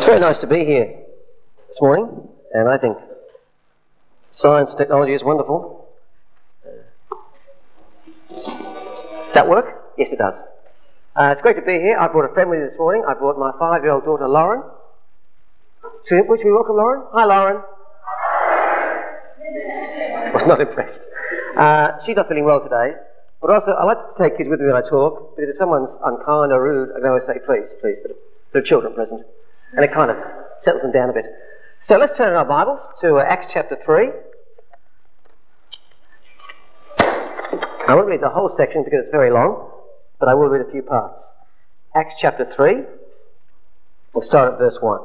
it's very nice to be here this morning, and I think science technology is wonderful. Does that work? Yes, it does. Uh, it's great to be here. I brought a friend with me this morning. I brought my five-year-old daughter, Lauren. So, would we welcome Lauren? Hi, Lauren. I was not impressed. Uh, she's not feeling well today, but also I like to take kids with me when I talk because if someone's unkind or rude, I can always say, please, please, there are children present. And it kind of settles them down a bit. So let's turn our Bibles to uh, Acts chapter 3. I won't read the whole section because it's very long, but I will read a few parts. Acts chapter 3. We'll start at verse 1.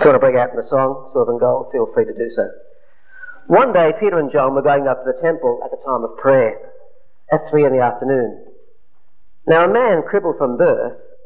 If you want to break out in the song, Silver and Gold, feel free to do so. One day, Peter and John were going up to the temple at the time of prayer, at three in the afternoon. Now, a man crippled from birth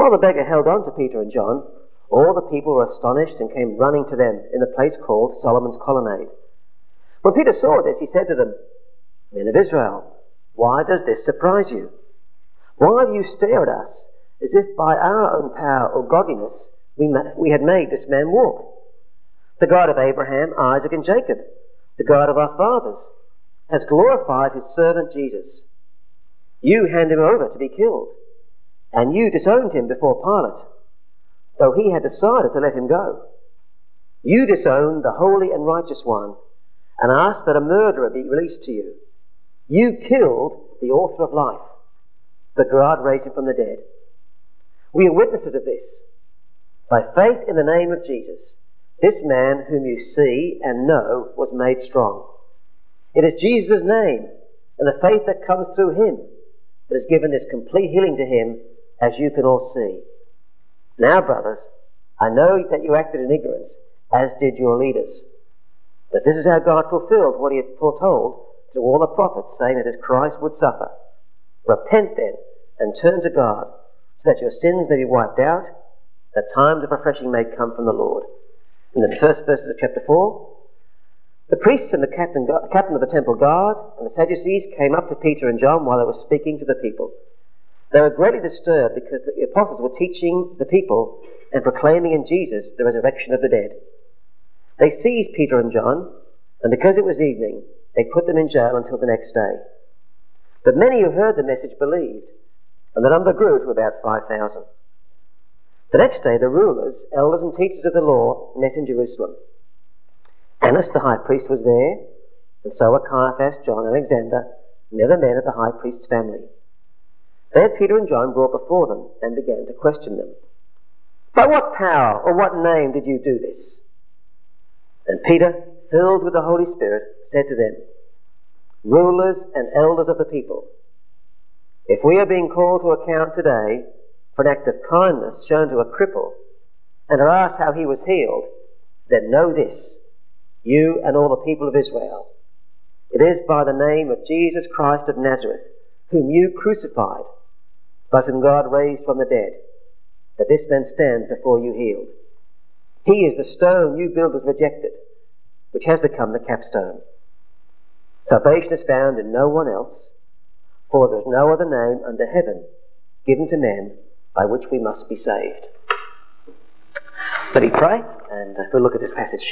While the beggar held on to Peter and John, all the people were astonished and came running to them in the place called Solomon's Colonnade. When Peter saw this, he said to them, Men of Israel, why does this surprise you? Why do you stare at us as if by our own power or godliness we, ma- we had made this man walk. The God of Abraham, Isaac, and Jacob, the God of our fathers, has glorified his servant Jesus. You hand him over to be killed, and you disowned him before Pilate, though he had decided to let him go. You disowned the holy and righteous one, and asked that a murderer be released to you. You killed the author of life, but God raised him from the dead. We are witnesses of this. By faith in the name of Jesus, this man whom you see and know was made strong. It is Jesus' name and the faith that comes through him that has given this complete healing to him, as you can all see. Now, brothers, I know that you acted in ignorance, as did your leaders. But this is how God fulfilled what he had foretold through all the prophets, saying that his Christ would suffer. Repent then and turn to God, so that your sins may be wiped out that times of refreshing may come from the Lord. In the first verses of chapter 4, the priests and the captain, captain of the temple guard and the Sadducees came up to Peter and John while they were speaking to the people. They were greatly disturbed because the apostles were teaching the people and proclaiming in Jesus the resurrection of the dead. They seized Peter and John, and because it was evening, they put them in jail until the next day. But many who heard the message believed, and the number grew to about 5,000. The next day, the rulers, elders, and teachers of the law met in Jerusalem. Annas the high priest was there, and so were Caiaphas, John, Alexander, and other men of the high priest's family. Had Peter and John brought before them and began to question them. By what power or what name did you do this? And Peter, filled with the Holy Spirit, said to them, Rulers and elders of the people, if we are being called to account today for an act of kindness shown to a cripple and are asked how he was healed, then know this, you and all the people of Israel. It is by the name of Jesus Christ of Nazareth, whom you crucified, but whom God raised from the dead, that this man stands before you healed. He is the stone you builders rejected, which has become the capstone. Salvation is found in no one else, for there is no other name under heaven given to men by which we must be saved. Let me pray, and uh, we'll look at this passage.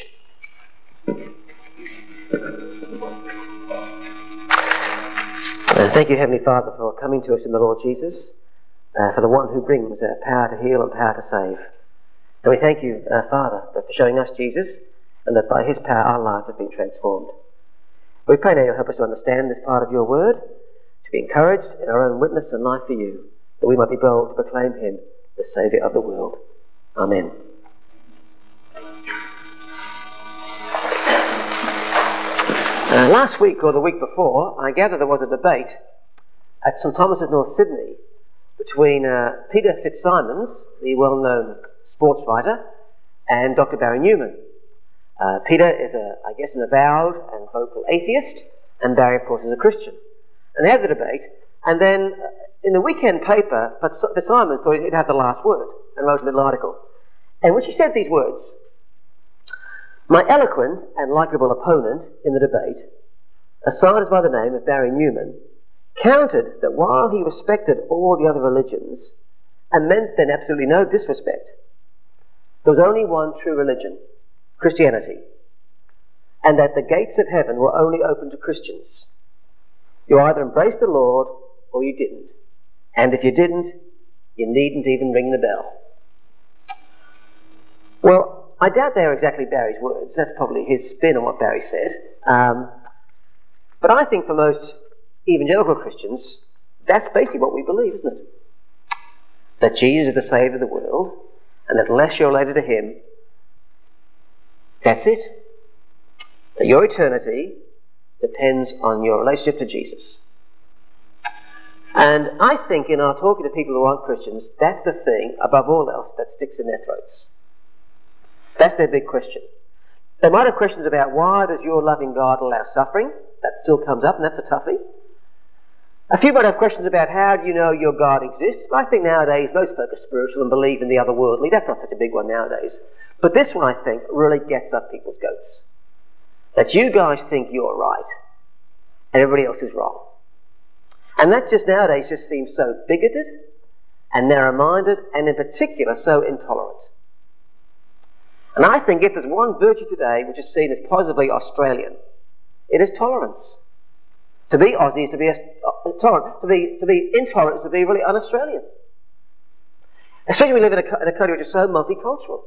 And thank you, Heavenly Father, for coming to us in the Lord Jesus. Uh, for the one who brings uh, power to heal and power to save. And we thank you, uh, Father, for showing us Jesus and that by his power our lives have been transformed. We pray now you'll help us to understand this part of your word, to be encouraged in our own witness and life for you, that we might be bold to proclaim him, the Saviour of the world. Amen. Uh, last week or the week before, I gather there was a debate at St Thomas's, North Sydney, between uh, Peter Fitzsimons, the well-known sports writer, and Dr. Barry Newman. Uh, Peter is, a, I guess, an avowed and vocal atheist, and Barry, of course, is a Christian. And they had the debate, and then uh, in the weekend paper, Fitzsimons thought he'd have the last word and wrote a little article. And when she said these words, my eloquent and likable opponent in the debate, assigned by the name of Barry Newman, countered that while he respected all the other religions and meant then absolutely no disrespect, there was only one true religion, Christianity, and that the gates of heaven were only open to Christians. You either embraced the Lord or you didn't. And if you didn't, you needn't even ring the bell. Well, I doubt they are exactly Barry's words. That's probably his spin on what Barry said. Um, but I think for most evangelical Christians, that's basically what we believe, isn't it? That Jesus is the Saviour of the world, and that unless you're related to Him, that's it. That your eternity depends on your relationship to Jesus. And I think in our talking to people who aren't Christians, that's the thing, above all else, that sticks in their throats. That's their big question. They might have questions about why does your loving God allow suffering? That still comes up, and that's a toughie. A few might have questions about how do you know your God exists. I think nowadays most folk are spiritual and believe in the otherworldly. That's not such a big one nowadays. But this one, I think, really gets up people's goats. That you guys think you're right and everybody else is wrong. And that just nowadays just seems so bigoted and narrow minded and in particular so intolerant. And I think if there's one virtue today which is seen as positively Australian, it is tolerance. To be Aussie is to be uh, tolerant. To be, to be intolerant is to be really un-Australian. Especially when we live in a, in a country which is so multicultural.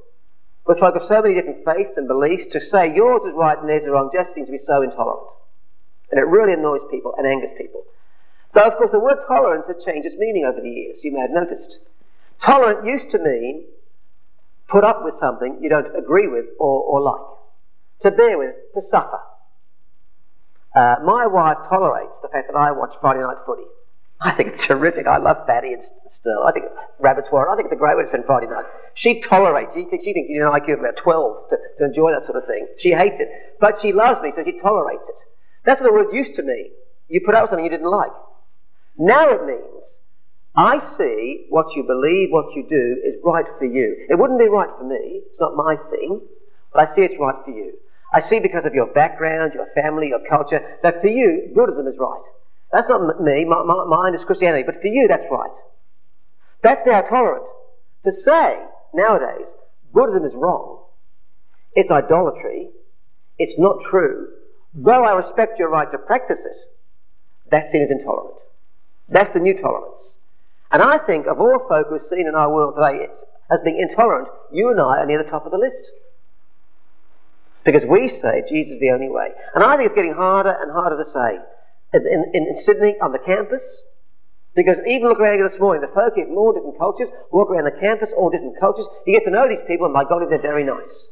With folk of so many different faiths and beliefs, to say yours is right and theirs is wrong just seems to be so intolerant. And it really annoys people and angers people. Though, of course, the word tolerance has changed its meaning over the years, you may have noticed. Tolerant used to mean put up with something you don't agree with or, or like, to bear with, to suffer. Uh, my wife tolerates the fact that I watch Friday night footy. I think it's terrific. I love Fatty and Sterl. I think Rabbits Warren. I think it's a great way to spend Friday night. She tolerates. She thinks, she thinks you know, IQ of about 12 to, to enjoy that sort of thing. She hates it. But she loves me, so she tolerates it. That's what the word used to mean. You put up with something you didn't like. Now it means I see what you believe, what you do is right for you. It wouldn't be right for me. It's not my thing. But I see it's right for you. I see because of your background, your family, your culture, that for you, Buddhism is right. That's not me, my, my, is Christianity, but for you, that's right. That's now tolerant. To say, nowadays, Buddhism is wrong, it's idolatry, it's not true, though I respect your right to practice it, that's seen as intolerant. That's the new tolerance. And I think of all folk who are seen in our world today as being intolerant, you and I are near the top of the list. Because we say Jesus is the only way. And I think it's getting harder and harder to say. In, in, in Sydney, on the campus, because even look around here this morning, the folk in all different cultures, walk around the campus, all different cultures, you get to know these people, and by golly, they're very nice.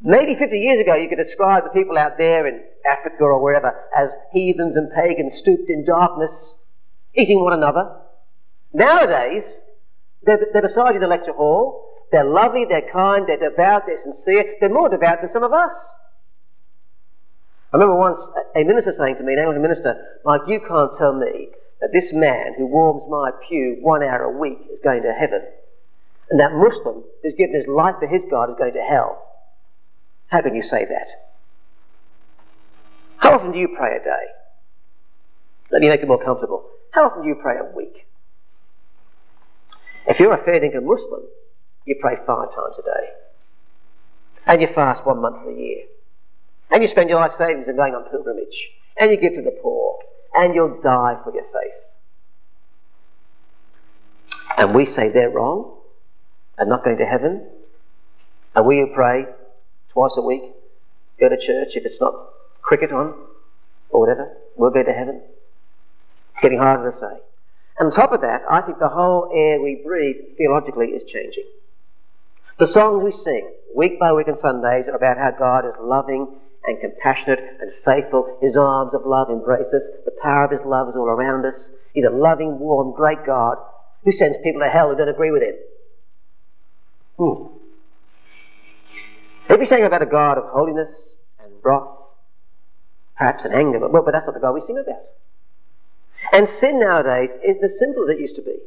Maybe 50 years ago, you could describe the people out there in Africa or wherever as heathens and pagans stooped in darkness, eating one another. Nowadays, they're, they're beside you in the lecture hall, they're lovely, they're kind, they're devout, they're sincere. They're more devout than some of us. I remember once a minister saying to me, an Anglican minister, Mike, you can't tell me that this man who warms my pew one hour a week is going to heaven, and that Muslim who's given his life for his God is going to hell. How can you say that? How often do you pray a day? Let me make it more comfortable. How often do you pray a week? If you're a fair dinkum Muslim, you pray five times a day. And you fast one month of the year. And you spend your life savings and going on pilgrimage. And you give to the poor. And you'll die for your faith. And we say they're wrong and not going to heaven. And we who pray twice a week, go to church if it's not cricket on or whatever, we'll go to heaven. It's getting harder to say. And on top of that, I think the whole air we breathe theologically is changing. The songs we sing week by week on Sundays are about how God is loving and compassionate and faithful. His arms of love embrace us. The power of His love is all around us. He's a loving, warm, great God who sends people to hell who don't agree with Him. Hmm. Maybe saying about a God of holiness and wrath, perhaps an anger, but, well, but that's not the God we sing about. And sin nowadays isn't as simple as it used to be.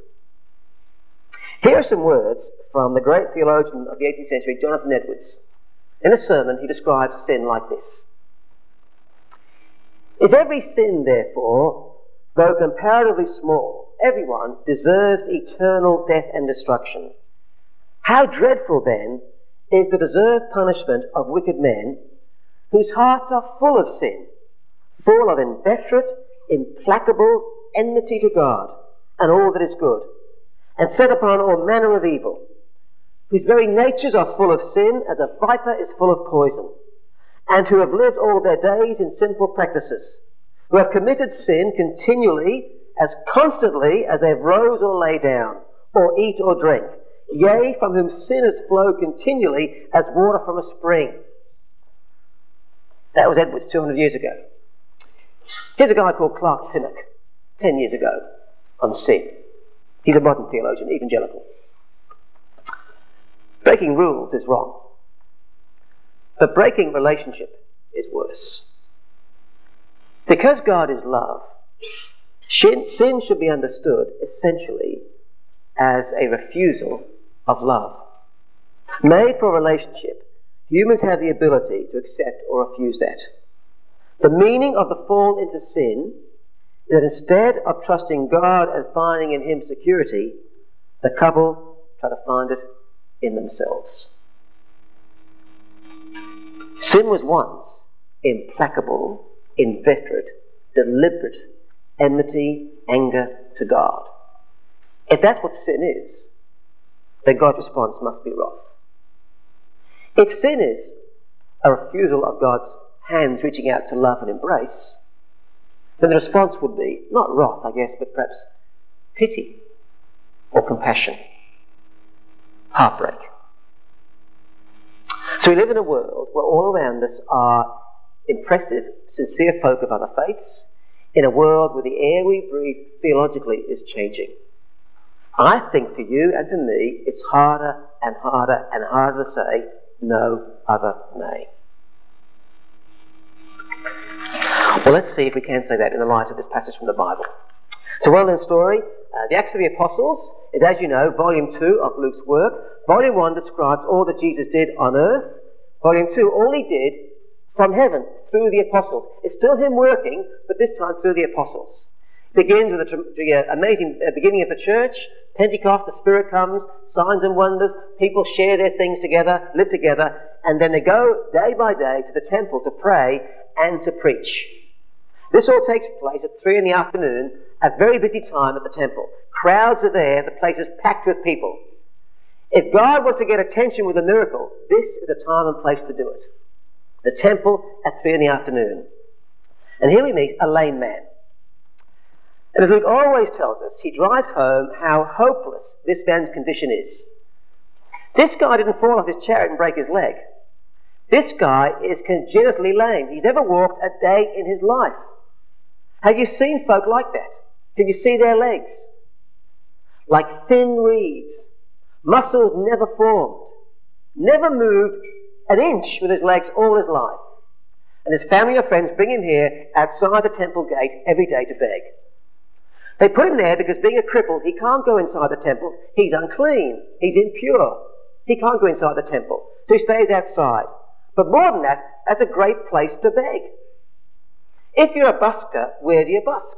Here are some words from the great theologian of the 18th century, Jonathan Edwards. In a sermon, he describes sin like this If every sin, therefore, though comparatively small, everyone deserves eternal death and destruction, how dreadful then is the deserved punishment of wicked men whose hearts are full of sin, full of inveterate, implacable enmity to God and all that is good, and set upon all manner of evil, whose very natures are full of sin as a viper is full of poison, and who have lived all their days in sinful practices, who have committed sin continually, as constantly as they have rose or lay down, or eat or drink, yea, from whom sinners flow continually as water from a spring. That was Edwards 200 years ago. Here's a guy called Clark Pinnock, 10 years ago, on sin. He's a modern theologian, evangelical. Breaking rules is wrong. But breaking relationship is worse. Because God is love, sin should be understood essentially as a refusal of love. Made for relationship, humans have the ability to accept or refuse that. The meaning of the fall into sin that instead of trusting God and finding in Him security, the couple try to find it in themselves. Sin was once implacable, inveterate, deliberate enmity, anger to God. If that's what sin is, then God's response must be wrath. If sin is a refusal of God's hands reaching out to love and embrace, then the response would be not wrath, I guess, but perhaps pity or compassion, heartbreak. So we live in a world where all around us are impressive, sincere folk of other faiths, in a world where the air we breathe theologically is changing. I think for you and for me, it's harder and harder and harder to say no other name. Well, let's see if we can say that in the light of this passage from the Bible. It's a well known story. Uh, the Acts of the Apostles is, as you know, volume 2 of Luke's work. Volume 1 describes all that Jesus did on earth. Volume 2, all he did from heaven through the apostles. It's still him working, but this time through the apostles. It begins with the uh, amazing uh, beginning of the church, Pentecost, the Spirit comes, signs and wonders, people share their things together, live together, and then they go day by day to the temple to pray and to preach. This all takes place at three in the afternoon, a very busy time at the temple. Crowds are there, the place is packed with people. If God wants to get attention with a miracle, this is the time and place to do it. The temple at three in the afternoon. And here we meet a lame man. And as Luke always tells us, he drives home how hopeless this man's condition is. This guy didn't fall off his chariot and break his leg. This guy is congenitally lame. He's never walked a day in his life. Have you seen folk like that? Can you see their legs? Like thin reeds, muscles never formed, never moved an inch with his legs all his life. And his family or friends bring him here outside the temple gate every day to beg. They put him there because being a cripple, he can't go inside the temple. He's unclean. He's impure. He can't go inside the temple. So he stays outside. But more than that, that's a great place to beg. If you're a busker, where do you busk?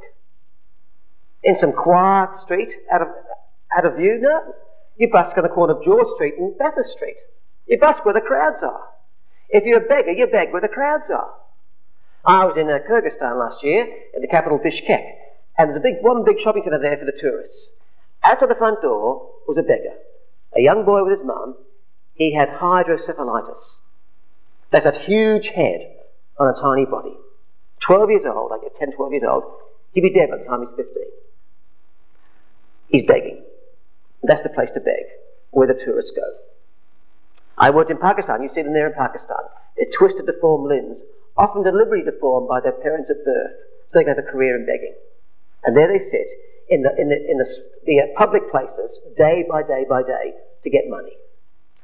In some quiet street, out of, out of view? No. You busk on the corner of George Street and Bathurst Street. You busk where the crowds are. If you're a beggar, you beg where the crowds are. I was in uh, Kyrgyzstan last year, in the capital Bishkek, and there's a big, one big shopping centre there for the tourists. Outside the front door was a beggar, a young boy with his mum. He had hydrocephalitis. That's a huge head on a tiny body. 12 years old, I guess 10, 12 years old. He'd be dead by the time he's 15. He's begging. That's the place to beg, where the tourists go. I worked in Pakistan. You see them there in Pakistan. They're twisted, deformed limbs, often deliberately deformed by their parents at birth, so they can have a career in begging. And there they sit in the, in the, in the, the public places, day by day by day, to get money.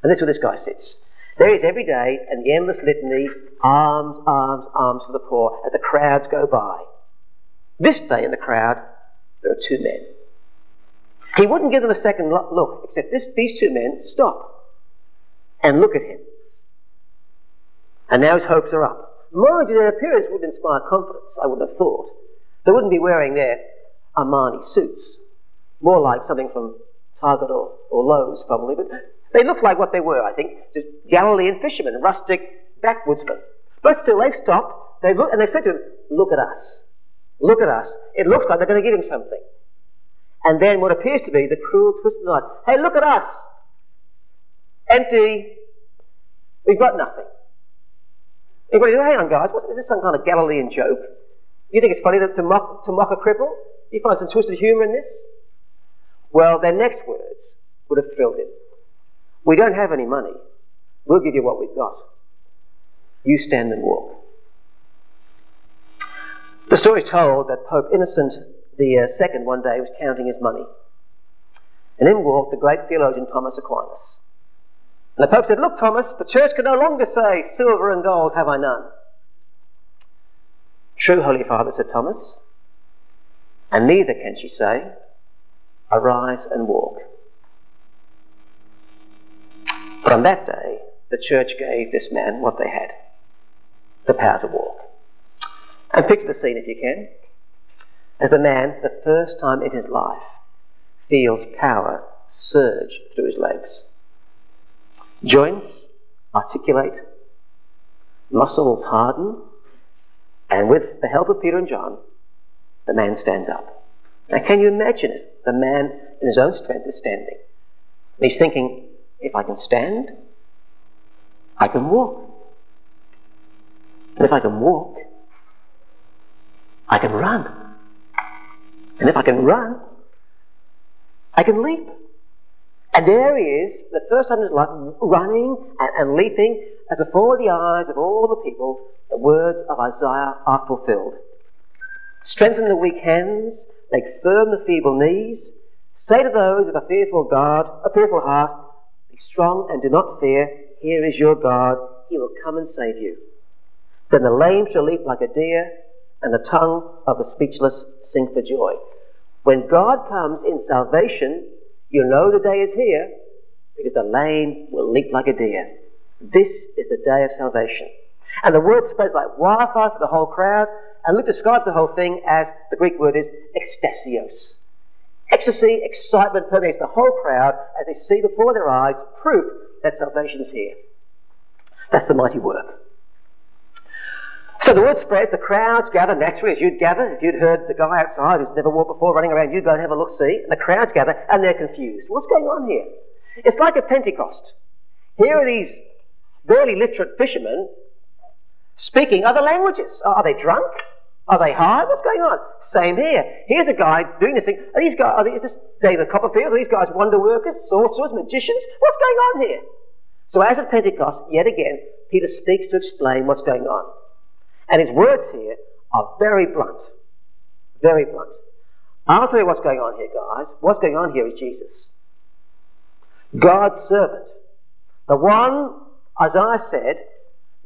And this is where this guy sits. There he is every day, an endless litany, alms, alms, alms for the poor, as the crowds go by. This day in the crowd, there are two men. He wouldn't give them a second look, except this, these two men stop and look at him. And now his hopes are up. Mind you, their appearance wouldn't inspire confidence, I would have thought. They wouldn't be wearing their Armani suits. More like something from Target or, or Lowe's, probably, but they looked like what they were, I think, just Galilean fishermen, rustic backwoodsmen. But still, they stopped, they looked, and they said to him, Look at us. Look at us. It looks like they're going to give him something. And then what appears to be the cruel twist of the knife. Hey, look at us. Empty. We've got nothing. Everybody, hang on, guys. What, is this some kind of Galilean joke? You think it's funny to, to, mock, to mock a cripple? You find some twisted humour in this? Well, their next words would have thrilled him. We don't have any money. We'll give you what we've got. You stand and walk. The story is told that Pope Innocent the uh, second one day was counting his money. And in walked the great theologian Thomas Aquinas. And the Pope said, Look, Thomas, the church can no longer say, Silver and gold have I none. True, Holy Father, said Thomas. And neither can she say, Arise and walk. But on that day, the church gave this man what they had the power to walk. And picture the scene if you can. As the man, for the first time in his life, feels power surge through his legs. Joints articulate, muscles harden, and with the help of Peter and John, the man stands up. Now, can you imagine it? The man, in his own strength, is standing. And he's thinking, if I can stand, I can walk. And if I can walk, I can run. And if I can run, I can leap. And there he is, the first time in his life, running and, and leaping, as before the eyes of all the people, the words of Isaiah are fulfilled. Strengthen the weak hands, make firm the feeble knees. Say to those of a fearful God, a fearful heart, be strong and do not fear. Here is your God. He will come and save you. Then the lame shall leap like a deer, and the tongue of the speechless sing for joy. When God comes in salvation, you know the day is here because the lame will leap like a deer. This is the day of salvation. And the word spreads like wildfire to the whole crowd, and Luke describes the whole thing as the Greek word is ekstasios. Ecstasy, excitement permeates the whole crowd as they see before their eyes proof that salvation is here. That's the mighty work. So the word spreads, the crowds gather naturally as you'd gather. If you'd heard the guy outside who's never walked before running around, you'd go and have a look see. And the crowds gather and they're confused. What's going on here? It's like a Pentecost. Here are these barely literate fishermen speaking other languages. Are they drunk? Are they high? What's going on? Same here. Here's a guy doing this thing. Are these guys, are these, is this David Copperfield? Are these guys wonder workers, sorcerers, magicians? What's going on here? So as at Pentecost, yet again, Peter speaks to explain what's going on. And his words here are very blunt. Very blunt. I'll tell you what's going on here, guys. What's going on here is Jesus. God's servant. The one Isaiah said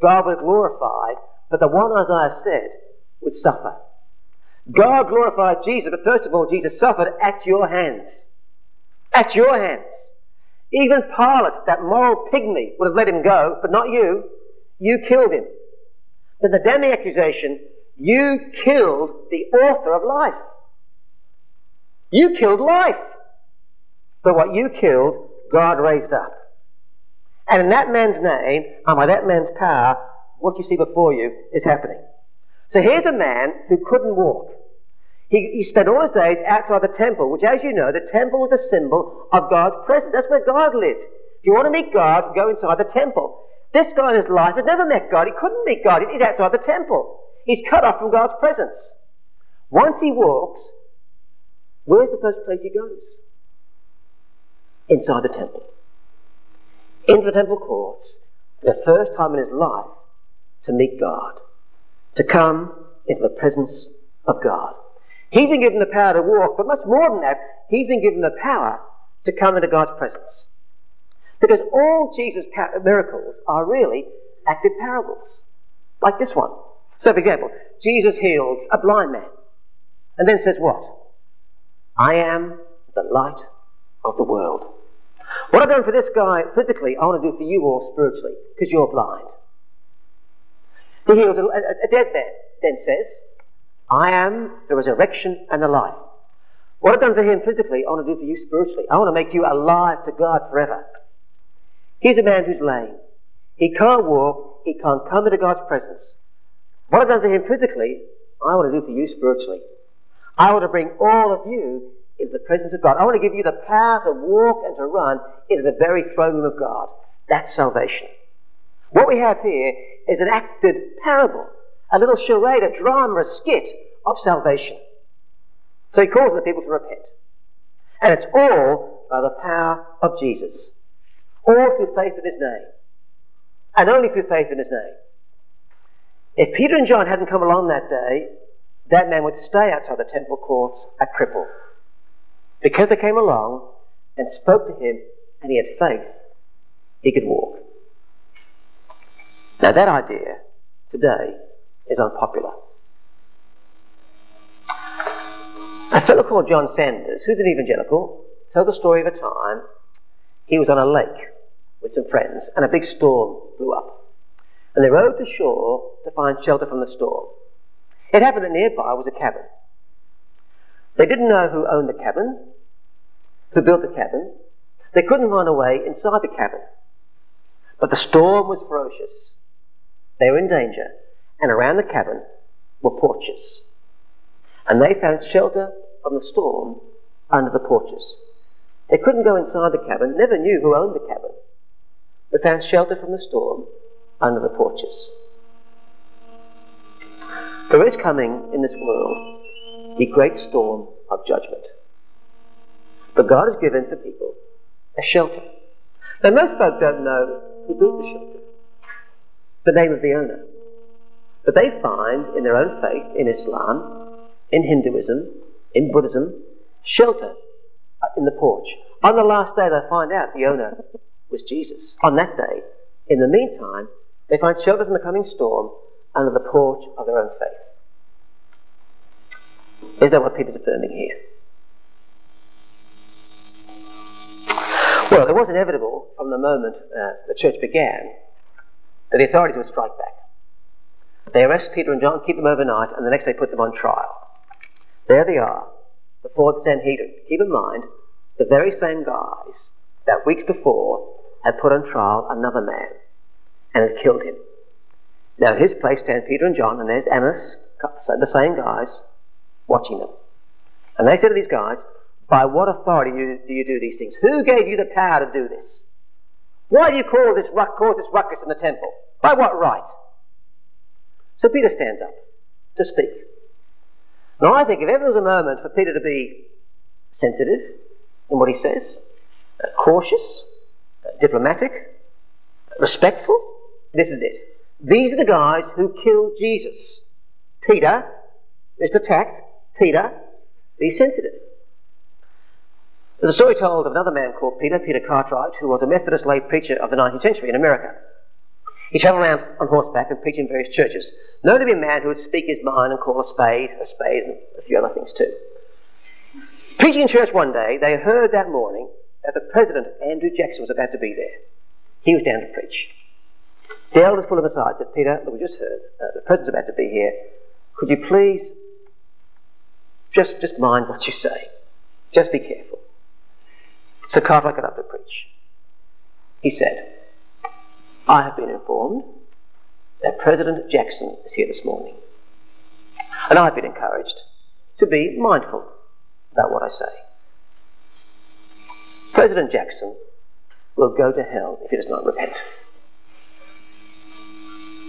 God would glorify, but the one Isaiah said would suffer. God glorified Jesus, but first of all, Jesus suffered at your hands. At your hands. Even Pilate, that moral pygmy, would have let him go, but not you. You killed him. Then the damning accusation, you killed the author of life. You killed life. But what you killed, God raised up. And in that man's name, and by that man's power, what you see before you is happening. So here's a man who couldn't walk. He, he spent all his days outside the temple, which, as you know, the temple was a symbol of God's presence. That's where God lived. If you want to meet God, go inside the temple. This guy in his life had never met God. He couldn't meet God. He's outside the temple. He's cut off from God's presence. Once he walks, where's the first place he goes? Inside the temple. Into the temple courts, the first time in his life, to meet God. To come into the presence of God. He's been given the power to walk, but much more than that, he's been given the power to come into God's presence. Because all Jesus' miracles are really active parables, like this one. So, for example, Jesus heals a blind man, and then says, What? I am the light of the world. What I've done for this guy physically, I want to do for you all spiritually, because you're blind. He heals a, a, a dead man, then says, I am the resurrection and the life. What I've done for him physically, I want to do for you spiritually. I want to make you alive to God forever. Here's a man who's lame. He can't walk. He can't come into God's presence. What I've done for him physically, I want to do for you spiritually. I want to bring all of you into the presence of God. I want to give you the power to walk and to run into the very throne room of God. That's salvation. What we have here is an acted parable a little charade, a drama, a skit of salvation. So he calls the people to repent. And it's all by the power of Jesus. All through faith in his name. And only through faith in his name. If Peter and John hadn't come along that day, that man would stay outside the temple courts a cripple. Because they came along and spoke to him and he had faith, he could walk. Now that idea today is unpopular. A fellow called John Sanders, who's an evangelical, tells a story of a time he was on a lake with some friends and a big storm blew up. And they rowed to shore to find shelter from the storm. It happened that nearby was a cabin. They didn't know who owned the cabin, who built the cabin. They couldn't find a way inside the cabin. But the storm was ferocious. They were in danger and around the cabin were porches. And they found shelter from the storm under the porches. They couldn't go inside the cabin, never knew who owned the cabin, but found shelter from the storm under the porches. There is coming in this world the great storm of judgment. But God has given to people a shelter. Now, most folk don't know who built the shelter, the name of the owner. But they find in their own faith, in Islam, in Hinduism, in Buddhism, shelter in the porch. On the last day, they find out the owner was Jesus. On that day, in the meantime, they find shelter from the coming storm under the porch of their own faith. Is that what Peter's affirming here? Well, it was inevitable from the moment uh, the church began the authorities would strike back. They arrest Peter and John, keep them overnight, and the next day put them on trial. There they are, before the Sanhedrin. Keep in mind, the very same guys that weeks before had put on trial another man and had killed him. Now, in his place stand Peter and John, and there's Annas, the same guys, watching them. And they said to these guys, By what authority do you do these things? Who gave you the power to do this? Why do you call this, cause this ruckus in the temple? By what right? So Peter stands up to speak. Now, I think if ever was a moment for Peter to be sensitive in what he says, uh, cautious, uh, diplomatic, respectful, this is it. These are the guys who killed Jesus. Peter, Mr. Tact, Peter, be sensitive. There's a story told of another man called Peter, Peter Cartwright, who was a Methodist lay preacher of the 19th century in America. He travelled around on horseback and preached in various churches. Known to be a man who would speak his mind and call a spade a spade and a few other things too. Preaching in church one day, they heard that morning that the president, Andrew Jackson, was about to be there. He was down to preach. The elders pulled him aside and said, Peter, look, we just heard, uh, the president's about to be here. Could you please just, just mind what you say? Just be careful. So Cartwright got up to preach. He said, I have been informed that President Jackson is here this morning. And I've been encouraged to be mindful about what I say. President Jackson will go to hell if he does not repent.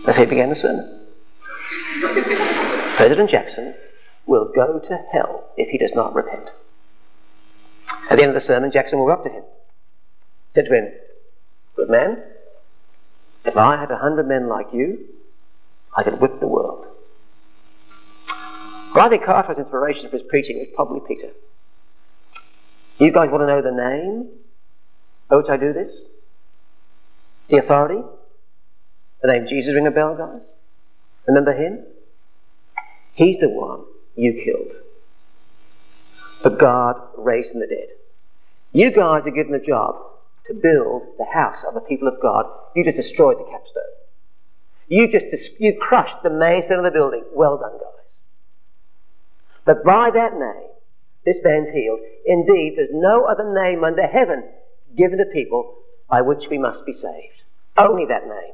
As he began the sermon. President Jackson will go to hell if he does not repent. At the end of the sermon, Jackson walked up to him, said to him, Good man, if I had a hundred men like you, I could whip the world. I think Cartwright's inspiration for his preaching was probably Peter. You guys want to know the name by which I do this? The authority? The name Jesus ring a bell, guys? Remember him? He's the one you killed. But God raised from the dead. You guys are given the job to build the house of the people of God. You just destroyed the capstone. You just you crushed the main stone of the building. Well done, guys. But by that name, this man's healed. Indeed, there's no other name under heaven given to people by which we must be saved. Only that name.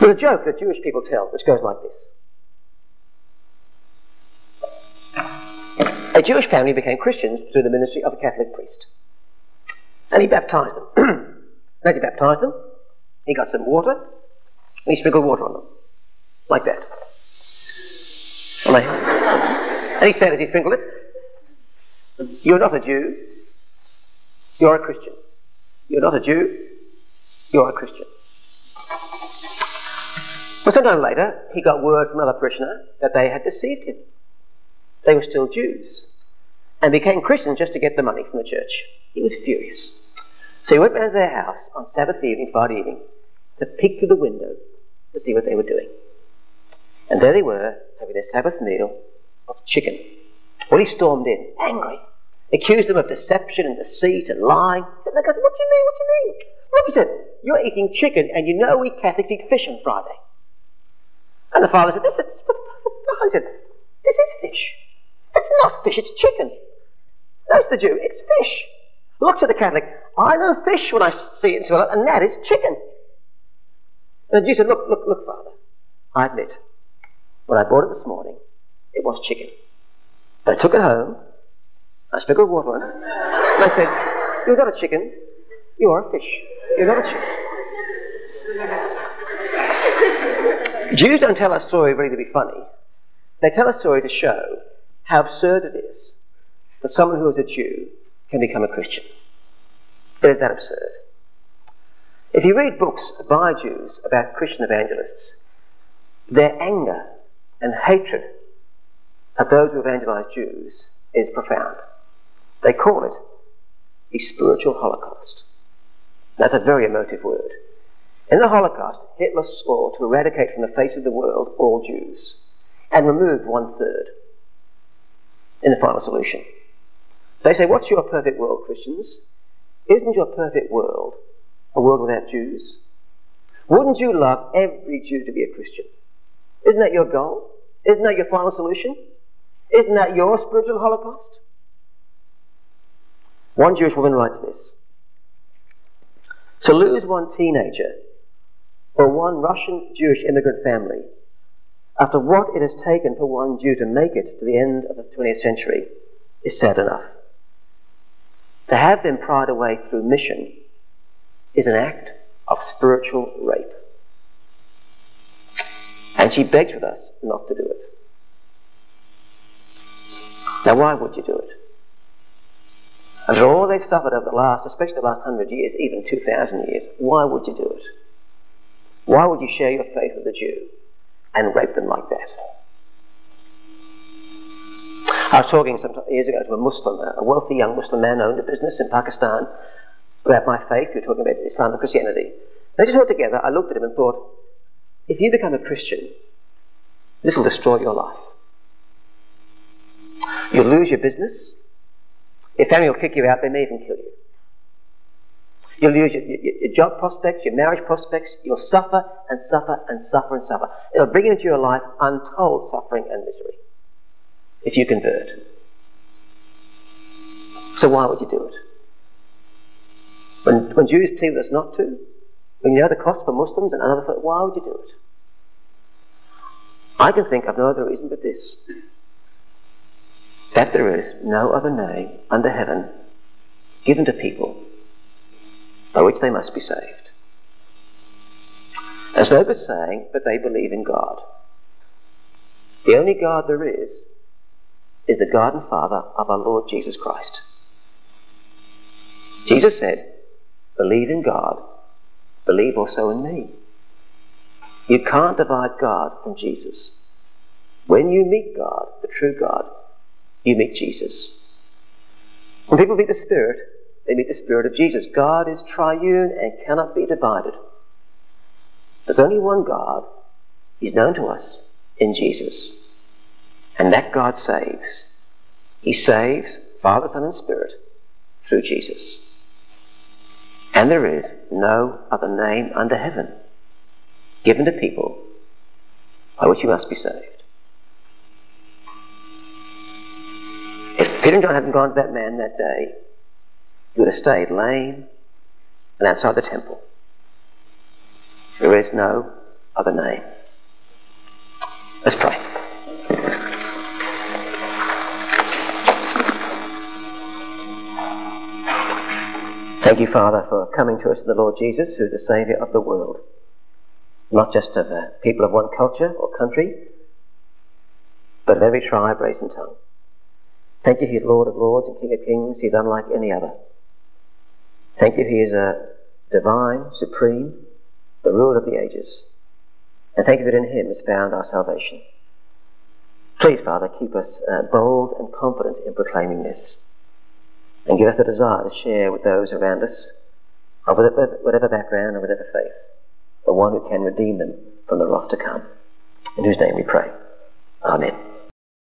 There's a joke that Jewish people tell which goes like this. A Jewish family became Christians through the ministry of a Catholic priest. And he baptized them. As he baptized them, he got some water and he sprinkled water on them. Like that. And he said as he sprinkled it, You're not a Jew, you're a Christian. You're not a Jew, you're a Christian. Well, sometime later, he got word from another parishioner that they had deceived him. They were still Jews and became Christians just to get the money from the church. He was furious. So he went round to their house on Sabbath evening, Friday evening, to peek through the window to see what they were doing. And there they were, having their Sabbath meal of chicken. Well, he stormed in, angry, accused them of deception and deceit and lying. He said, What do you mean? What do you mean? Look, he said, You're eating chicken, and you know we Catholics eat fish on Friday. And the father said, This is, he said, This is fish. It's not fish, it's chicken. That's the Jew, it's fish. Look to the Catholic, I know fish when I see it, and that is chicken. And the Jew said, Look, look, look, Father, I admit, when I bought it this morning, it was chicken. But I took it home, I sprinkled water on it, and I said, You're not a chicken, you are a fish. You're not a chicken. Jews don't tell a story really to be funny. They tell a story to show how absurd it is that someone who is a Jew can become a Christian. It is that absurd. If you read books by Jews about Christian evangelists, their anger and hatred of those who evangelize Jews is profound. They call it a spiritual holocaust. That's a very emotive word. In the Holocaust, Hitler swore to eradicate from the face of the world all Jews and removed one third in the final solution. They say, What's your perfect world, Christians? Isn't your perfect world a world without Jews? Wouldn't you love every Jew to be a Christian? Isn't that your goal? Isn't that your final solution? Isn't that your spiritual holocaust? One Jewish woman writes this To lose one teenager or one Russian Jewish immigrant family after what it has taken for one Jew to make it to the end of the 20th century is sad enough. To have them pried away through mission is an act of spiritual rape. And she begs with us not to do it. Now, why would you do it? After all they've suffered over the last, especially the last hundred years, even 2,000 years, why would you do it? Why would you share your faith with a Jew and rape them like that? I was talking some years ago to a Muslim, uh, a wealthy young Muslim man owned a business in Pakistan about my faith. We were talking about Islam and Christianity. As we talked together, I looked at him and thought, if you become a Christian, this will destroy your life. You'll lose your business. Your family will kick you out. They may even kill you. You'll lose your, your, your, job prospects, your marriage prospects. You'll suffer and suffer and suffer and suffer. It'll bring into your life untold suffering and misery if you convert. So why would you do it? When, when Jews plead with us not to, when you know the cost for Muslims and another, why would you do it? I can think of no other reason but this that there is no other name under heaven given to people by which they must be saved. There's no good saying, but they believe in God. The only God there is is the God and Father of our Lord Jesus Christ. Jesus said, Believe in God, believe also in me. You can't divide God from Jesus. When you meet God, the true God, you meet Jesus. When people meet the Spirit, they meet the Spirit of Jesus. God is triune and cannot be divided. There's only one God. He's known to us in Jesus. And that God saves. He saves Father, Son, and Spirit through Jesus. And there is no other name under heaven given to people by which you must be saved. If Peter and John hadn't gone to that man that day, he would have stayed lame and outside the temple. There is no other name. Let's pray. Thank you, Father, for coming to us in the Lord Jesus, who is the Saviour of the world. Not just of the people of one culture or country, but of every tribe, race, and tongue. Thank you, He is Lord of lords and King of kings. He is unlike any other. Thank you, He is a divine, supreme, the ruler of the ages. And thank you that in Him is found our salvation. Please, Father, keep us uh, bold and confident in proclaiming this. And give us the desire to share with those around us, of whatever background or whatever faith, the one who can redeem them from the wrath to come. In whose name we pray. Amen.